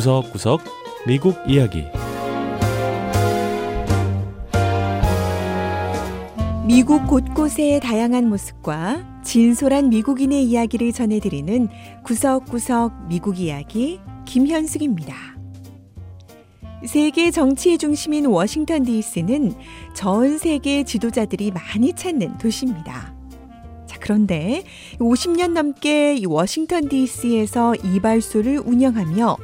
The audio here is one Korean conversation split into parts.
구석구석 미국 이야기 미국 곳곳의 다양한 모습과 진솔한 미국인의 이야기를 전해드리는 구석구석 미국 이야기 김현숙입니다. 세계 정치의 중심인 워싱턴 DC는 전 세계 지도자들이 많이 찾는 도시입니다. 자, 그런데 50년 넘게 이 워싱턴 DC에서 이발소를 운영하며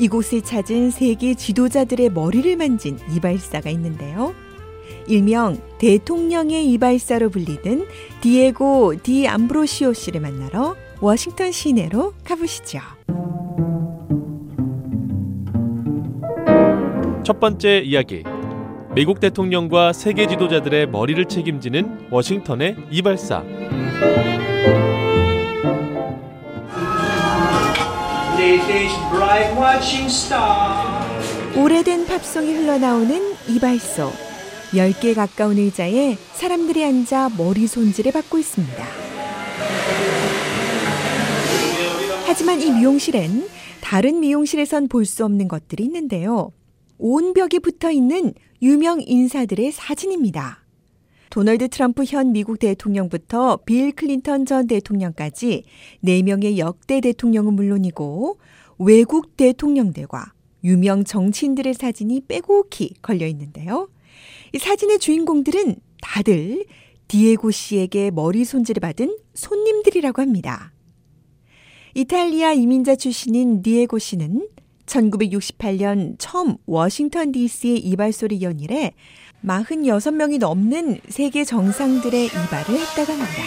이곳을 찾은 세계 지도자들의 머리를 만진 이발사가 있는데요. 일명 대통령의 이발사로 불리는 디에고 디 암브로시오 씨를 만나러 워싱턴 시내로 가보시죠. 첫 번째 이야기 미국 대통령과 세계 지도자들의 머리를 책임지는 워싱턴의 이발사 오래된 팝송이 흘러나오는 이발소 10개 가까운 의자에 사람들이 앉아 머리 손질을 받고 있습니다. 하지만 이 미용실엔 다른 미용실에선 볼 수 없는 것들이 있는데요. 온 벽에 붙어 있는 유명 인사들의 사진입니다. 도널드 트럼프 현 미국 대통령부터 빌 클린턴 전 대통령까지 4명의 역대 대통령은 물론이고 외국 대통령들과 유명 정치인들의 사진이 빼곡히 걸려 있는데요. 이 사진의 주인공들은 다들 디에고 씨에게 머리 손질을 받은 손님들이라고 합니다. 이탈리아 이민자 출신인 디에고 씨는 1968년 처음 워싱턴 DC의 이발소를 연일해 46명이 넘는 세계 정상들의 이발을 했다고 합니다.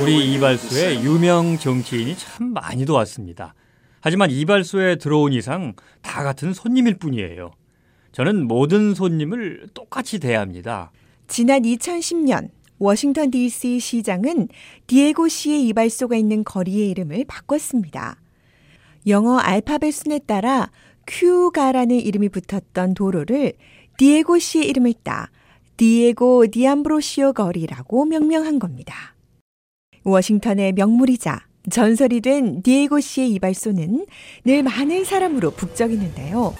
우리 이발소에 유명 정치인이 참 많이도 왔습니다. 하지만 이발소에 들어온 이상 다 같은 손님일 뿐이에요. 저는 모든 손님을 똑같이 대합니다. 지난 2010년 워싱턴 DC 시장은 디에고 씨의 이발소가 있는 거리의 이름을 바꿨습니다. 영어 알파벳 순에 따라 큐가라는 이름이 붙었던 도로를 디에고 씨의 이름을 따 디에고 디암브로시오 거리라고 명명한 겁니다. 워싱턴의 명물이자 전설이 된 디에고 씨의 이발소는 늘 많은 사람으로 북적이는데요.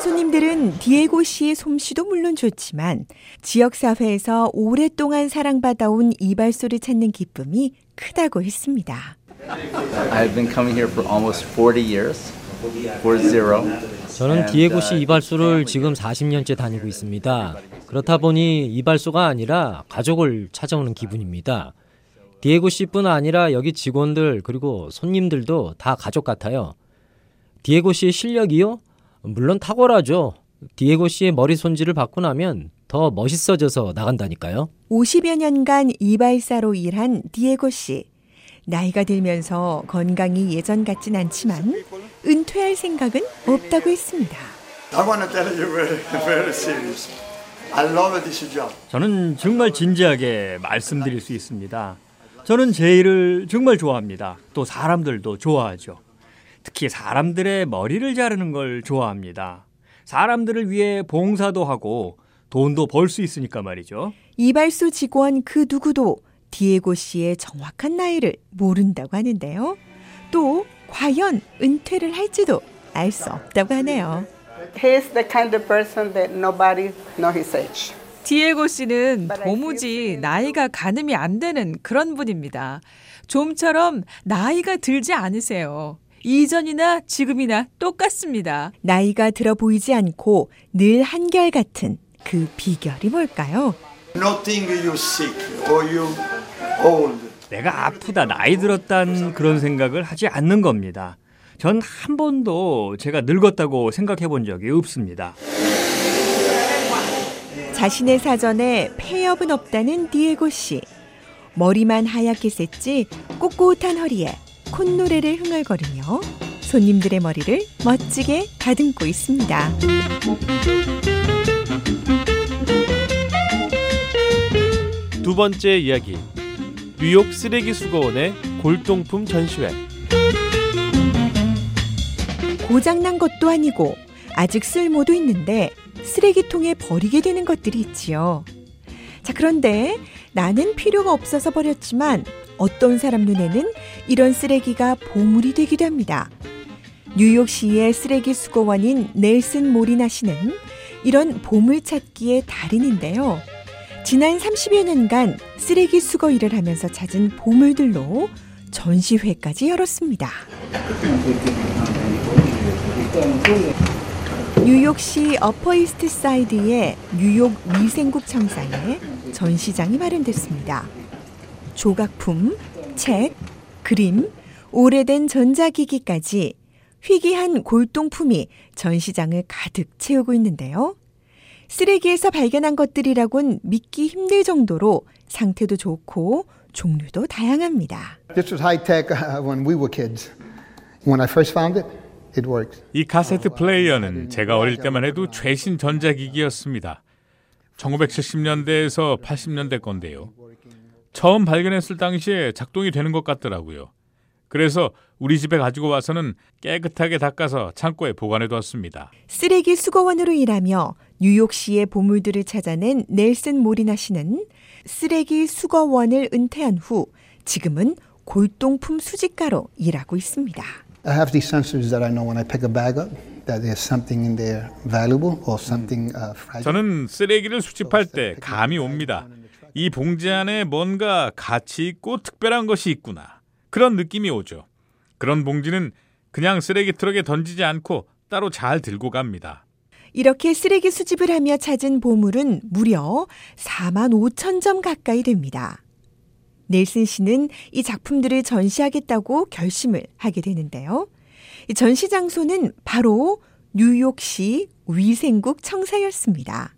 손님들은 디에고 씨의 솜씨도 물론 좋지만 지역사회에서 오랫동안 사랑받아온 이발소를 찾는 기쁨이 크다고 했습니다. I've been coming here for almost 40 years. 40. 저는 디에고 씨 이발소를 지금 40년째 다니고 있습니다. 그렇다 보니 이발소가 아니라 가족을 찾아오는 기분입니다. 디에고 씨뿐 아니라 여기 직원들 그리고 손님들도 다 가족 같아요. 디에고 씨의 실력이요? 물론 탁월하죠. 디에고 씨의 머리 손질을 받고 나면 더 멋있어져서 나간다니까요. 50여 년간 이발사로 일한 디에고 씨. 나이가 들면서 건강이 예전 같진 않지만 은퇴할 생각은 없다고 했습니다. 저는 정말 진지하게 말씀드릴 수 있습니다. 저는 제 일을 정말 좋아합니다. 또 사람들도 좋아하죠. 특히 사람들의 머리를 자르는 걸 좋아합니다. 사람들을 위해 봉사도 하고 돈도 벌 수 있으니까 말이죠. 이발소 직원 그 누구도 디에고 씨의 정확한 나이를 모른다고 하는데요. 또 과연 은퇴를 할지도 알 수 없다고 하네요. He's the kind of person that nobody know his age. 디에고 씨는 도무지 나이가 가늠이 안 되는 그런 분입니다. 좀처럼 나이가 들지 않으세요. 이전이나 지금이나 똑같습니다. 나이가 들어 보이지 않고 늘 한결같은 그 비결이 뭘까요? 내가 아프다, 나이 들었다는 그런 생각을 하지 않는 겁니다. 전 한 번도 제가 늙었다고 생각해 본 적이 없습니다. 자신의 사전에 폐업은 없다는 디에고 씨. 머리만 하얗게 셌지 꼿꼿한 허리에 콧노래를 흥얼거리며 손님들의 머리를 멋지게 다듬고 있습니다. 두 번째 이야기 뉴욕 쓰레기 수거원의 골동품 전시회 고장난 것도 아니고 아직 쓸모도 있는데 쓰레기통에 버리게 되는 것들이 있지요. 자, 그런데 나는 필요가 없어서 버렸지만 어떤 사람 눈에는 이런 쓰레기가 보물이 되기도 합니다. 뉴욕시의 쓰레기 수거원인 넬슨 모리나 씨는 이런 보물 찾기의 달인인데요. 지난 30여 년간 쓰레기 수거 일을 하면서 찾은 보물들로 전시회까지 열었습니다. 뉴욕시 어퍼이스트 사이드의 뉴욕 위생국 청사에 전시장이 마련됐습니다. 조각품, 책, 그림, 오래된 전자기기까지 희귀한 골동품이 전시장을 가득 채우고 있는데요. 쓰레기에서 발견한 것들이라곤 믿기 힘들 정도로 상태도 좋고 종류도 다양합니다. This was high tech when we were kids. When I first found it, it worked. 이 카세트 플레이어는 제가 어릴 때만 해도 최신 전자기기였습니다. 1970년대에서 80년대 건데요. 처음 발견했을 당시에 작동이 되는 것 같더라고요. 그래서 우리 집에 가지고 와서는 깨끗하게 닦아서 창고에 보관해 두었습니다. 쓰레기 수거원으로 일하며 뉴욕시의 보물들을 찾아낸 넬슨 모리나 씨는 쓰레기 수거원을 은퇴한 후 지금은 골동품 수집가로 일하고 있습니다. I have these sensors that I know when I pick a bag up that there's something in there valuable or something uh, fragile. 저는 쓰레기를 수집할 때 감이 옵니다. 이 봉지 안에 뭔가 가치 있고 특별한 것이 있구나. 그런 느낌이 오죠. 그런 봉지는 그냥 쓰레기 트럭에 던지지 않고 따로 잘 들고 갑니다. 이렇게 쓰레기 수집을 하며 찾은 보물은 무려 4만 5천 점 가까이 됩니다. 넬슨 씨는 이 작품들을 전시하겠다고 결심을 하게 되는데요. 이 전시 장소는 바로 뉴욕시 위생국 청사였습니다.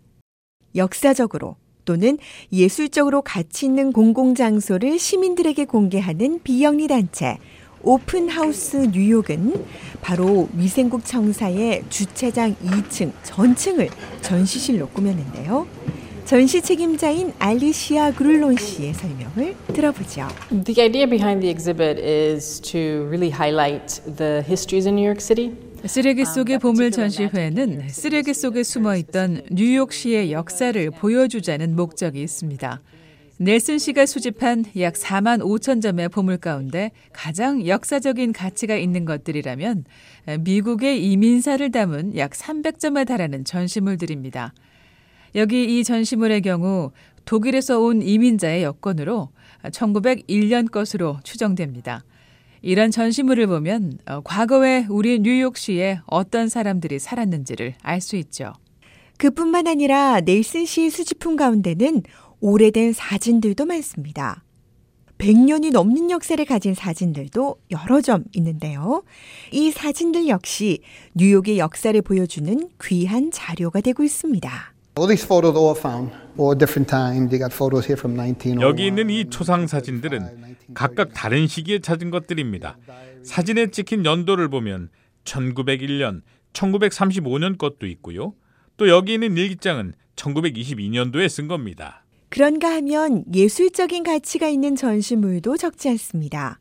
역사적으로 또는 예술적으로 가치 있는 공공장소를 시민들에게 공개하는 비영리 단체 오픈하우스 뉴욕은 바로 위생국 청사의 주차장 2층 전층을 전시실로 꾸몄는데요. 전시 책임자인 알리시아 그룰론 씨의 설명을 들어보죠. The idea behind the exhibit is to really highlight the histories in New York City. 쓰레기 속의 보물 전시회는 쓰레기 속에 숨어 있던 뉴욕시의 역사를 보여주자는 목적이 있습니다. 넬슨 씨가 수집한 약 4만 5천 점의 보물 가운데 가장 역사적인 가치가 있는 것들이라면 미국의 이민사를 담은 약 300점에 달하는 전시물들입니다. 여기 이 전시물의 경우 독일에서 온 이민자의 여권으로 1901년 것으로 추정됩니다. 이런 전시물을 보면 과거에 우리 뉴욕시에 어떤 사람들이 살았는지를 알 수 있죠. 그뿐만 아니라 넬슨 씨의 수집품 가운데는 오래된 사진들도 많습니다. 100년이 넘는 역사를 가진 사진들도 여러 점 있는데요. 이 사진들 역시 뉴욕의 역사를 보여주는 귀한 자료가 되고 있습니다. All these photos all found, all different time. They got photos here from 1901. 여기 있는 이 초상 사진들은 각각 다른 시기에 찾은 것들입니다. 사진에 찍힌 연도를 보면 1901년, 1935년 것도 있고요. 또 여기 있는 일기장은 1922년도에 쓴 겁니다. 그런가 하면 예술적인 가치가 있는 전시물도 적지 않습니다.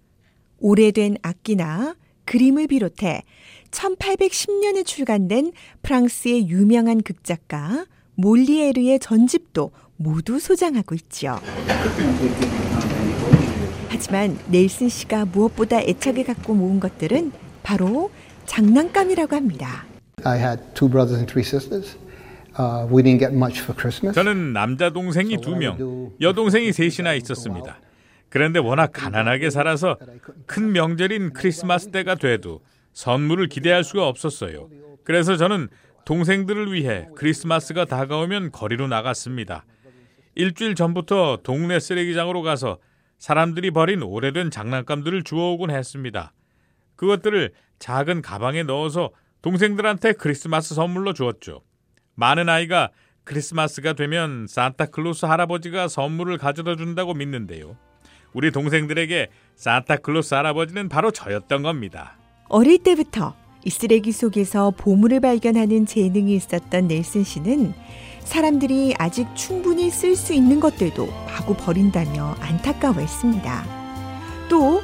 오래된 악기나 그림을 비롯해 1810년에 출간된 프랑스의 유명한 극작가 몰리에르의 전집도 모두 소장하고 있죠. 하지만 넬슨 씨가 무엇보다 애착을 갖고 모은 것들은 바로 장난감이라고 합니다. I had two brothers and three sisters. We didn't get much for Christmas. 저는 남자 동생이 두 명, 여동생이 셋이나 있었습니다. 그런데 워낙 가난하게 살아서 큰 명절인 크리스마스 때가 돼도 선물을 기대할 수가 없었어요. 그래서 저는 동생들을 위해 크리스마스가 다가오면 거리로 나갔습니다. 일주일 전부터 동네 쓰레기장으로 가서 사람들이 버린 오래된 장난감들을 주워오곤 했습니다. 그것들을 작은 가방에 넣어서 동생들한테 크리스마스 선물로 주었죠. 많은 아이가 크리스마스가 되면 산타클로스 할아버지가 선물을 가져다 준다고 믿는데요. 우리 동생들에게 산타클로스 할아버지는 바로 저였던 겁니다. 어릴 때부터 이 쓰레기 속에서 보물을 발견하는 재능이 있었던 넬슨 씨는 사람들이 아직 충분히 쓸 수 있는 것들도 마구 버린다며 안타까워했습니다. 또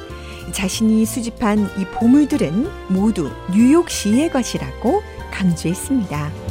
자신이 수집한 이 보물들은 모두 뉴욕시의 것이라고 강조했습니다.